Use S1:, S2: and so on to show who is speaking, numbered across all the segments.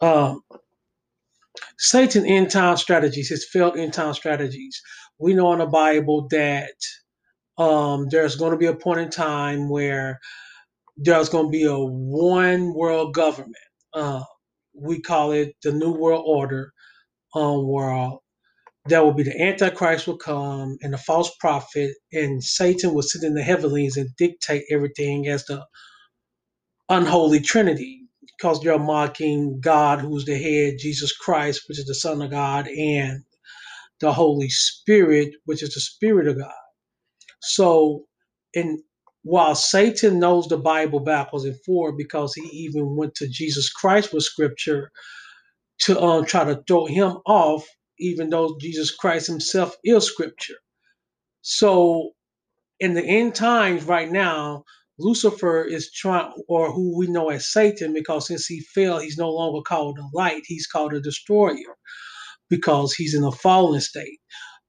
S1: Um, Satan end time strategies, his failed end time strategies. We know in the Bible that um, there's going to be a point in time where there's going to be a one world government. Uh, we call it the New World Order um, world. That will be the Antichrist will come and the false prophet, and Satan will sit in the heavenlies and dictate everything as the unholy trinity because they're mocking God, who's the head, Jesus Christ, which is the Son of God, and the Holy Spirit, which is the Spirit of God. So, and while Satan knows the Bible backwards and forward because he even went to Jesus Christ with scripture to um, try to throw him off, even though Jesus Christ himself is scripture. So, in the end times right now, Lucifer is trying, or who we know as Satan, because since he fell, he's no longer called a light, he's called a destroyer because he's in a fallen state.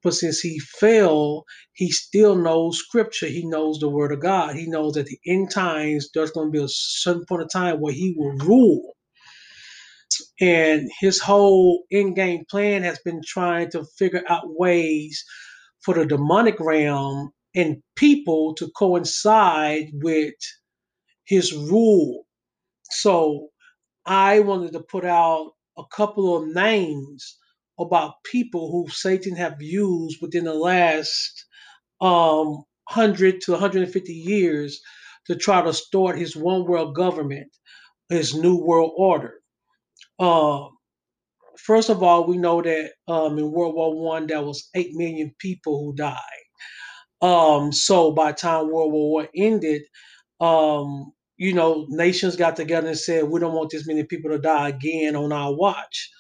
S1: But since he fell, he still knows scripture. He knows the word of God. He knows that the end times, there's going to be a certain point of time where he will rule. And his whole end game plan has been trying to figure out ways for the demonic realm and people to coincide with his rule. So I wanted to put out a couple of names about people who Satan have used within the last um, 100 to 150 years to try to start his one world government, his new world order. Um, first of all, we know that um, in World War One there was eight million people who died. Um, so by the time World War One ended, um, you know, nations got together and said we don't want this many people to die again on our watch.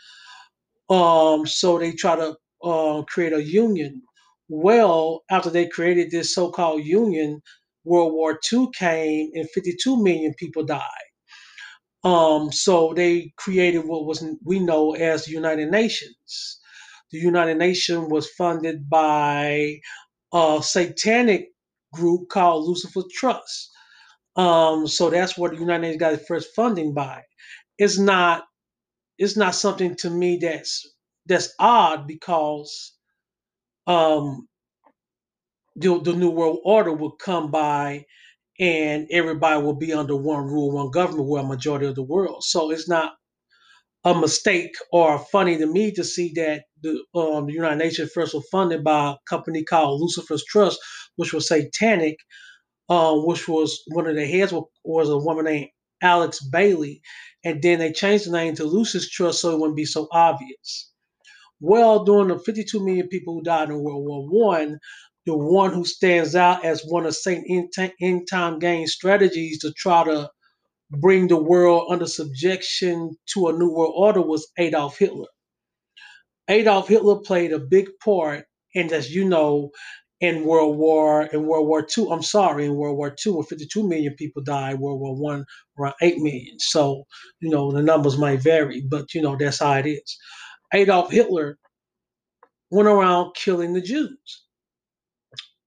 S1: Um, so they try to uh, create a union. Well, after they created this so-called union, World War II came and 52 million people died. Um, so they created what was we know as the United Nations. The United Nations was funded by a satanic group called Lucifer Trust. Um, so that's where the United Nations got its first funding by. It's not it's not something to me that's that's odd because um the, the new world order will come by and everybody will be under one rule, one government, where a majority of the world. So it's not a mistake or funny to me to see that the, um, the United Nations first was funded by a company called Lucifer's Trust, which was satanic, uh, which was one of the heads was, a woman named Alice Bailey, and then they changed the name to Lucifer's Trust so it wouldn't be so obvious. Well, during the 52 million people who died in World War One, the one who stands out as one of Satan's end time game strategies to try to bring the world under subjection to a new world order was Adolf Hitler. Adolf Hitler played a big part, and as you know, in World War in World War II. I'm sorry, in World War II, where 52 million people died. World War One, around 8 million. So you know the numbers might vary, but you know that's how it is. Adolf Hitler went around killing the Jews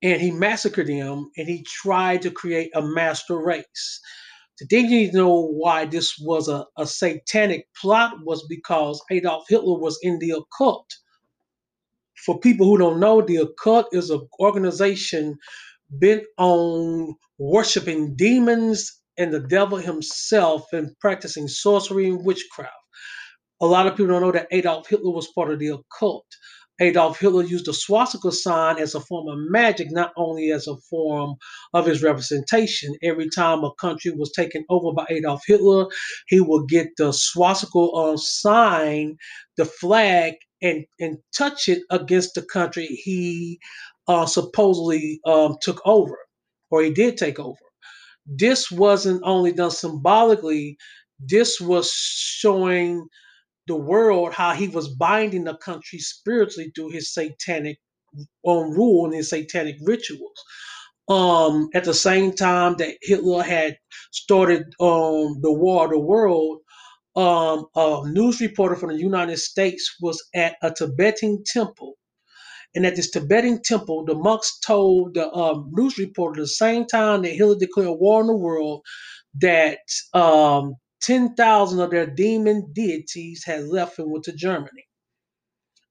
S1: and he massacred them and he tried to create a master race. Thing you know why this was a, a satanic plot was because Adolf Hitler was in the occult. For people who don't know, the occult is an organization bent on worshiping demons and the devil himself and practicing sorcery and witchcraft. A lot of people don't know that Adolf Hitler was part of the occult. Adolf Hitler used the swastika sign as a form of magic, not only as a form of his representation. Every time a country was taken over by Adolf Hitler, he would get the swastika uh, sign, the flag, and, and touch it against the country he uh, supposedly um, took over, or he did take over. This wasn't only done symbolically, this was showing the world how he was binding the country spiritually through his satanic um, rule and his satanic rituals. Um, at the same time that Hitler had started um, the war of the world, um, a news reporter from the United States was at a Tibetan temple. And at this Tibetan temple, the monks told the um, news reporter the same time that Hitler declared war on the world that um, 10,000 of their demon deities had left and went to Germany.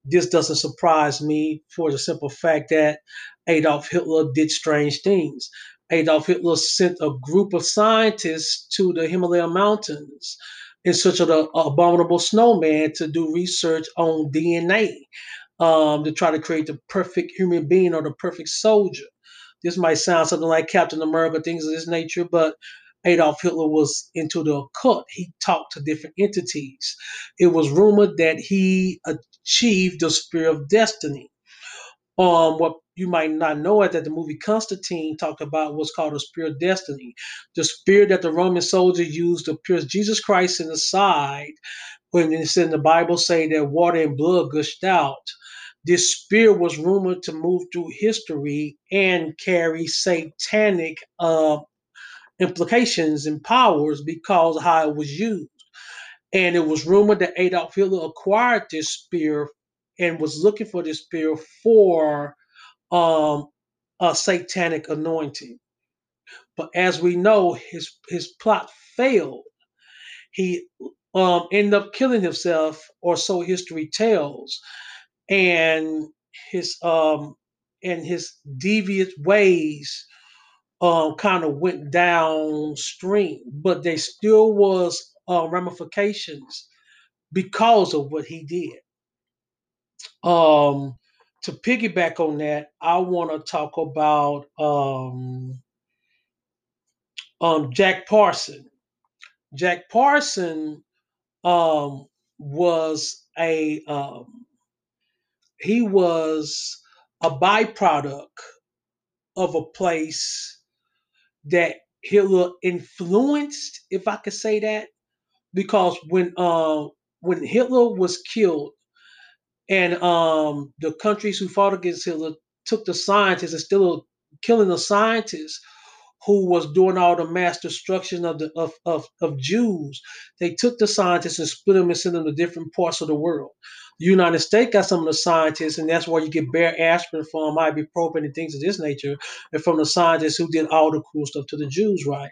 S1: This doesn't surprise me for the simple fact that Adolf Hitler did strange things. Adolf Hitler sent a group of scientists to the Himalaya Mountains in search of the abominable snowman to do research on DNA um, to try to create the perfect human being or the perfect soldier. This might sound something like Captain America, things of this nature, but Adolf Hitler was into the occult. He talked to different entities. It was rumored that he achieved the Spear of Destiny. Um, what you might not know is that the movie Constantine talked about was called the Spear of Destiny, the spear that the Roman soldier used to pierce Jesus Christ in the side. When it's in the Bible, say that water and blood gushed out. This spear was rumored to move through history and carry satanic uh, implications and powers because how it was used. And it was rumored that Adolf Hitler acquired this spear and was looking for this spear for um, a satanic anointing. But as we know, his his plot failed. He um, ended up killing himself, or so history tells, and his um and his devious ways um, kind of went downstream, but there still was uh, ramifications because of what he did. Um, to piggyback on that, I want to talk about um, um, Jack Parson. Jack Parson um, was a um, he was a byproduct of a place that Hitler influenced, if I could say that, because when uh, when Hitler was killed, and um, the countries who fought against Hitler took the scientists and still killing the scientists who was doing all the mass destruction of the of, of, of Jews. They took the scientists and split them and sent them to different parts of the world. The United States got some of the scientists, and that's where you get Bayer Aspirin from, ibuprofen, and things of this nature, and from the scientists who did all the cool stuff to the Jews, right?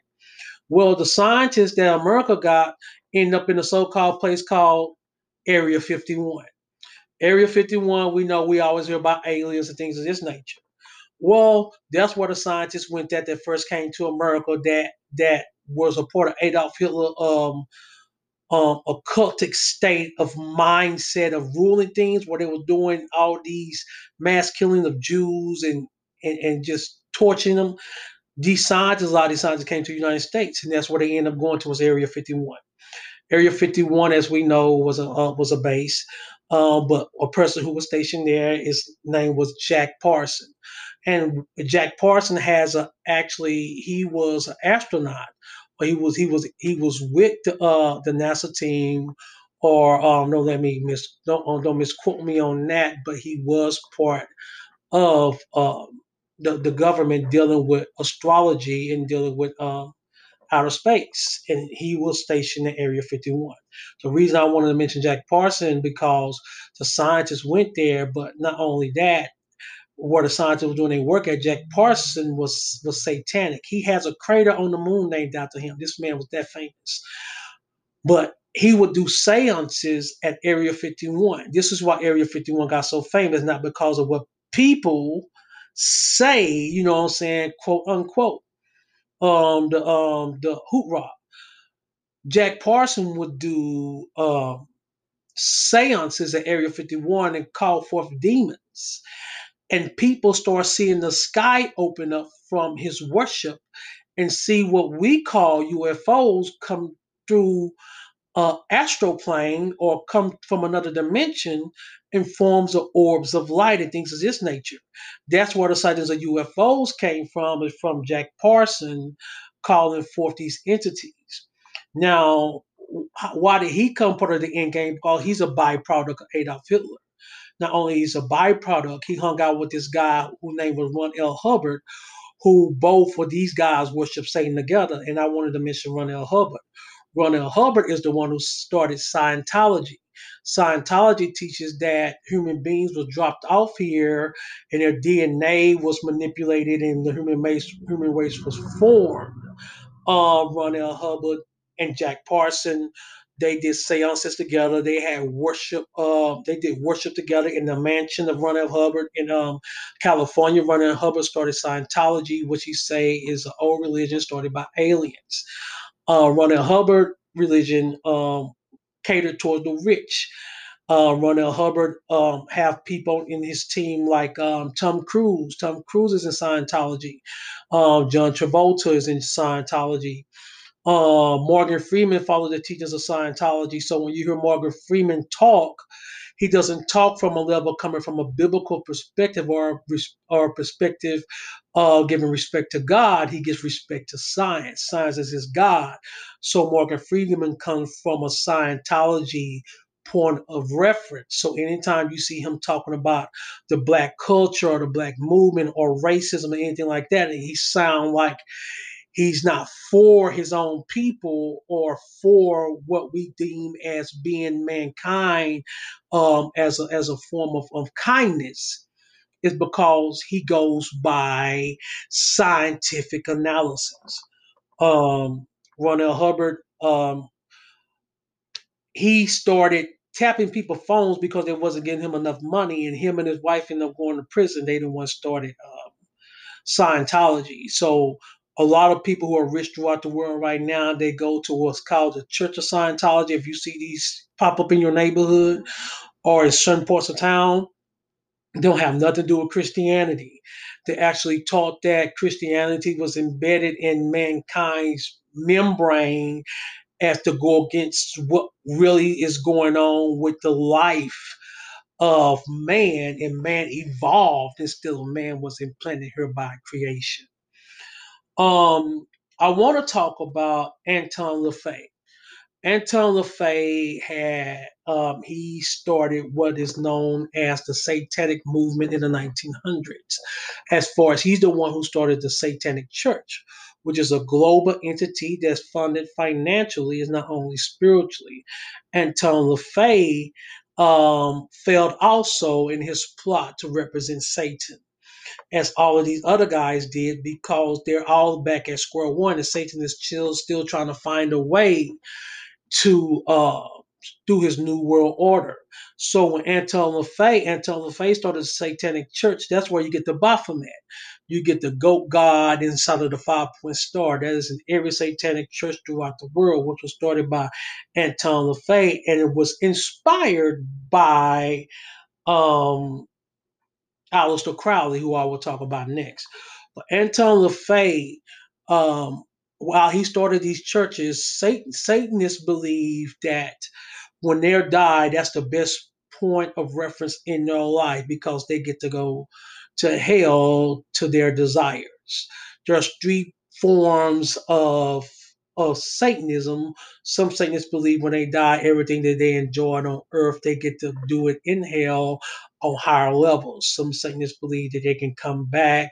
S1: Well, the scientists that America got end up in a so-called place called Area 51. Area 51, we know we always hear about aliens and things of this nature. Well, that's where the scientists went that that first came to America that that was a part of Adolf Hitler um um occultic state of mindset of ruling things where they were doing all these mass killing of Jews and and, and just torturing them. These scientists, a lot of these scientists came to the United States, and that's where they ended up going to was Area 51. Area 51, as we know, was a uh, was a base, uh, but a person who was stationed there, his name was Jack Parson, and Jack Parson has a actually he was an astronaut, he was he was he was with the uh, the NASA team, or um, no, let me miss don't uh, don't misquote me on that, but he was part of um, the the government dealing with astrology and dealing with um, outer space, and he was stationed in Area 51. The reason I wanted to mention Jack Parson because the scientists went there, but not only that, where the scientists were doing their work at, Jack Parson was was satanic. He has a crater on the moon named after him. This man was that famous, but he would do seances at Area 51. This is why Area 51 got so famous, not because of what people say, you know what I'm saying, quote unquote um the um the hoot rock. Jack Parson would do uh, seances at Area 51 and call forth demons. And people start seeing the sky open up from his worship and see what we call UFOs come through astral plane or come from another dimension in forms of orbs of light and things of this nature. That's where the sightings of UFOs came from, is from Jack Parson calling forth these entities. Now, why did he come part of the end game? Because he's a byproduct of Adolf Hitler. Not only he's a byproduct, he hung out with this guy whose name was Ron L. Hubbard, who both of these guys worship Satan together. And I wanted to mention Ron L. Hubbard. Ron L. Hubbard is the one who started Scientology. Scientology teaches that human beings were dropped off here and their DNA was manipulated and the human race, human race was formed. Uh, Ron L. Hubbard and Jack Parson. They did seances together. They had worship. Uh, they did worship together in the mansion of Ronald Hubbard in um, California. Ronald Hubbard started Scientology, which he say is an old religion started by aliens. Uh, Ron L. Hubbard religion um, catered toward the rich. Uh, Ron L. Hubbard um, have people in his team like um, Tom Cruise. Tom Cruise is in Scientology. Uh, John Travolta is in Scientology. Uh, Morgan Freeman followed the teachings of Scientology. So when you hear Morgan Freeman talk, he doesn't talk from a level coming from a biblical perspective or or perspective uh, giving respect to God. He gives respect to science. Science is his God. So Morgan Freeman comes from a Scientology point of reference. So anytime you see him talking about the black culture or the black movement or racism or anything like that, he sound like he's not for his own people or for what we deem as being mankind um, as, a, as a form of, of kindness is because he goes by scientific analysis. Um, Ron L. Hubbard, um, he started tapping people phones because they wasn't getting him enough money, and him and his wife ended up going to prison. They the one started um, Scientology. So a lot of people who are rich throughout the world right now, they go to what's called the Church of Scientology. If you see these pop up in your neighborhood or in certain parts of town, they don't have nothing to do with Christianity. They actually taught that Christianity was embedded in mankind's membrane as to go against what really is going on with the life of man, and man evolved, and still man was implanted here by creation. Um, I want to talk about Anton LaVey. Anton LaVey had um, he started what is known as the Satanic movement in the 1900s. As far as he's the one who started the Satanic Church, which is a global entity that's funded financially, is not only spiritually. Anton LaVey um, failed also in his plot to represent Satan as all of these other guys did because they're all back at square one and Satan is still still trying to find a way to uh do his new world order. So when Anton LaVey, Anton LaVey started the Satanic Church, that's where you get the Baphomet. You get the goat god inside of the five point star. That is in every satanic church throughout the world, which was started by Anton LaVey, and it was inspired by um Aleister Crowley, who I will talk about next. But Anton LaVey, um, while he started these churches, Satan, Satanists believe that when they're died, that's the best point of reference in their life because they get to go to hell to their desires. There's three forms of of Satanism. Some Satanists believe when they die, everything that they enjoyed on earth, they get to do it in hell on higher levels. Some Satanists believe that they can come back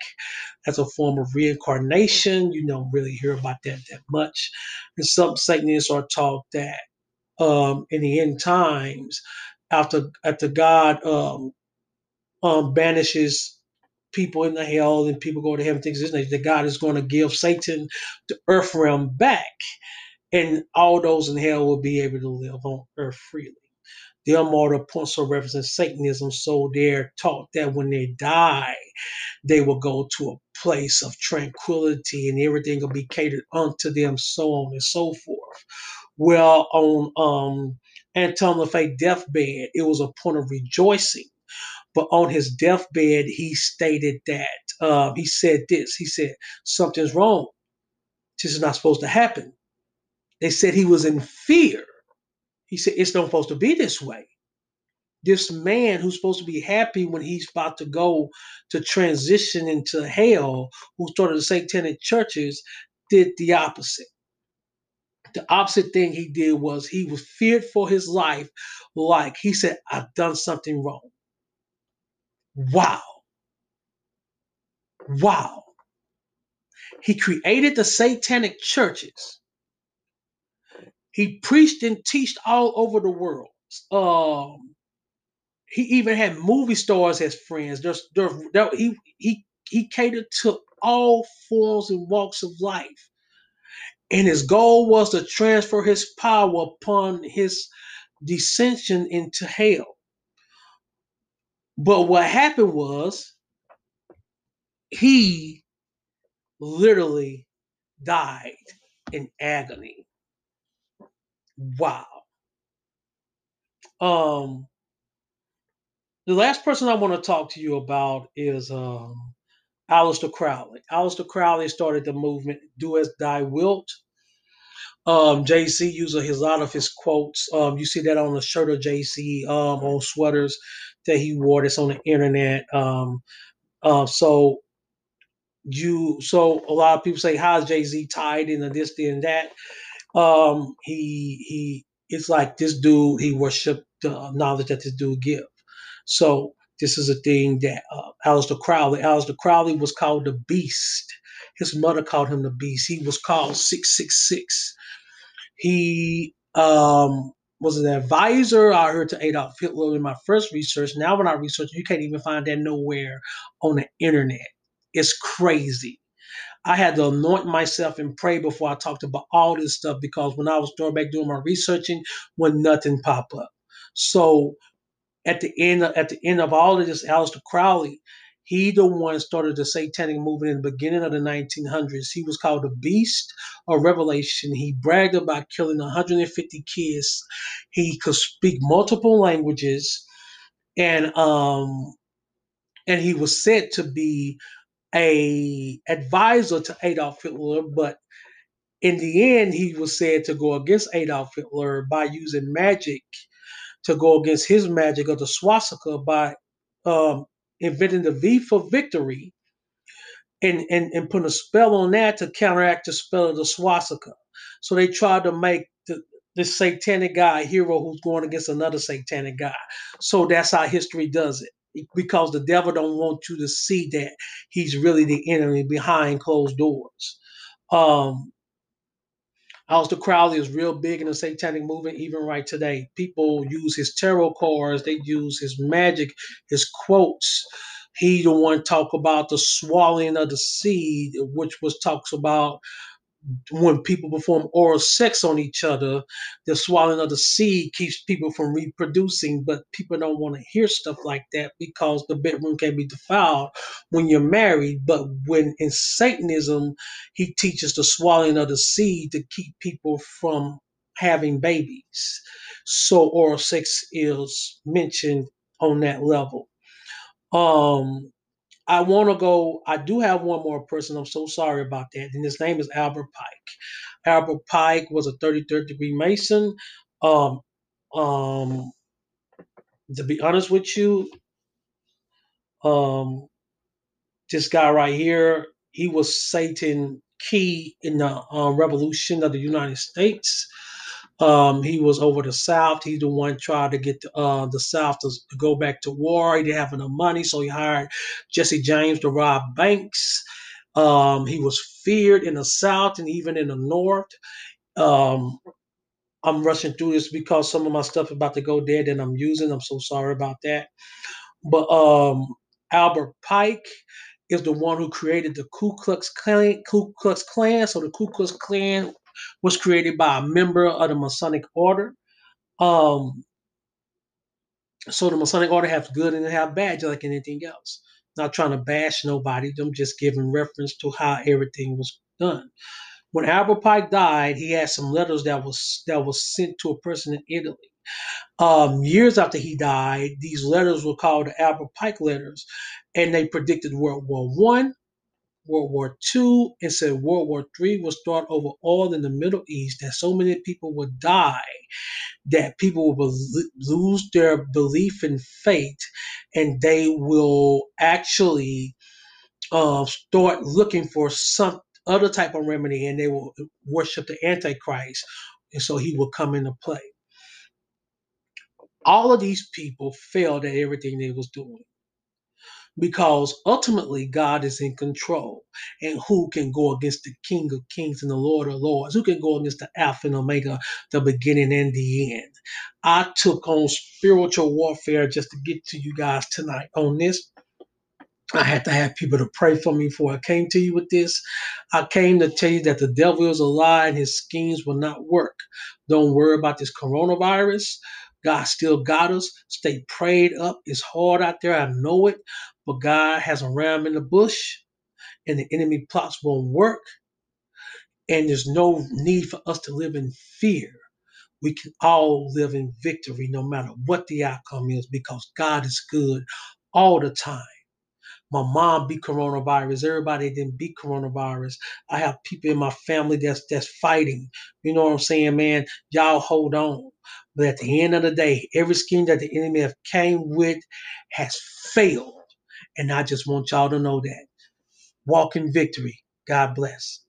S1: as a form of reincarnation. You don't really hear about that that much. And some Satanists are taught that um, in the end times, after after God um, um, banishes people in the hell and people go to heaven, things that God is going to give Satan the earth realm back, and all those in hell will be able to live on earth freely. The immortal points of reference Satanism, so they're taught that when they die, they will go to a place of tranquility and everything will be catered unto them, so on and so forth. Well, on um, Anton LaVey deathbed, it was a point of rejoicing. But on his deathbed, he stated that uh, he said this. He said something's wrong. This is not supposed to happen. They said he was in fear. He said it's not supposed to be this way. This man who's supposed to be happy when he's about to go to transition into hell, who started the satanic churches, did the opposite the opposite thing he did was he was feared for his life, like he said, I've done something wrong. Wow. Wow. He created the satanic churches. He preached and taught all over the world. Um, he even had movie stars as friends. There's, there, there, he, he, he catered to all forms and walks of life And his goal was to transfer his power upon his descension into hell. But what happened was he literally died in agony. Wow. Um, the last person I want to talk to you about is um, Aleister Crowley. Aleister Crowley started the movement "Do as Thou Wilt." Um, Jay Z uses a lot of his quotes. Um, you see that on the shirt of Jay Z, um, on sweaters that he wore. That's on the internet. Um, uh, so you, so a lot of people say, "How's Jay Z tied into this, and that?" Um, he he, it's like this dude. He worshipped the knowledge that this dude give. So this is a thing that uh, Aleister Crowley. Aleister Crowley was called the Beast. His mother called him the Beast. He was called six six six. He um, was an advisor. I heard to Adolf Hitler in my first research. Now, when I research, you can't even find that nowhere on the internet. It's crazy. I had to anoint myself and pray before I talked about all this stuff because when I was going back doing my researching, when nothing pop up. So at the end of, at the end of all of this, Aleister Crowley, he the one started the satanic movement in the beginning of the 1900s. He was called the Beast of Revelation. He bragged about killing 150 kids. He could speak multiple languages, and um, and he was said to be a advisor to Adolf Hitler, but in the end, he was said to go against Adolf Hitler by using magic to go against his magic of the swastika by um, inventing the V for victory and, and, and putting a spell on that to counteract the spell of the swastika. So they tried to make the, this satanic guy a hero who's going against another satanic guy. So that's how history does it. Because the devil don't want you to see that he's really the enemy behind closed doors. Um, Aleister Crowley is real big in the satanic movement, even right today. People use his tarot cards, they use his magic, his quotes. He the one talk about the swallowing of the seed, which was talks about when people perform oral sex on each other, the swallowing of the seed keeps people from reproducing, but people don't want to hear stuff like that because the bedroom can be defiled when you're married. But when in Satanism, he teaches the swallowing of the seed to keep people from having babies. So oral sex is mentioned on that level. Um, I want to go. I do have one more person. I'm so sorry about that. And his name is Albert Pike. Albert Pike was a 33rd degree Mason. Um, um, to be honest with you, um, this guy right here, he was Satan key in the uh, revolution of the United States. Um, he was over the South. He's the one tried to get the, uh, the South to, to, go back to war. He didn't have enough money, so he hired Jesse James to rob banks. Um, he was feared in the South and even in the North. Um, I'm rushing through this because some of my stuff is about to go dead and I'm using. I'm so sorry about that. But um, Albert Pike is the one who created the Ku Klux Klan. Ku Klux Klan. So the Ku Klux Klan was created by a member of the Masonic Order. Um, so the Masonic Order has good and they have bad, just like anything else. Not trying to bash nobody. I'm just giving reference to how everything was done. When Albert Pike died, he had some letters that was that was sent to a person in Italy. Um, years after he died, these letters were called the Albert Pike letters, and they predicted World War One, World War II and said World War III will start over all in the Middle East, that so many people would die, that people will lose their belief in faith, and they will actually uh, start looking for some other type of remedy, and they will worship the Antichrist, and so he will come into play. All of these people failed at everything they was doing because ultimately God is in control. And who can go against the King of Kings and the Lord of Lords? Who can go against the Alpha and Omega, the beginning and the end? I took on spiritual warfare just to get to you guys tonight on this. I had to have people to pray for me before I came to you with this. I came to tell you that the devil is a lie and his schemes will not work. Don't worry about this coronavirus. God still got us. Stay prayed up. It's hard out there. I know it. But God has a ram in the bush and the enemy plots won't work. And there's no need for us to live in fear. We can all live in victory no matter what the outcome is because God is good all the time. My mom beat coronavirus. Everybody didn't beat coronavirus. I have people in my family that's that's fighting. You know what I'm saying, man? Y'all hold on. But at the end of the day, every scheme that the enemy have came with has failed. And I just want y'all to know that. Walk in victory. God bless.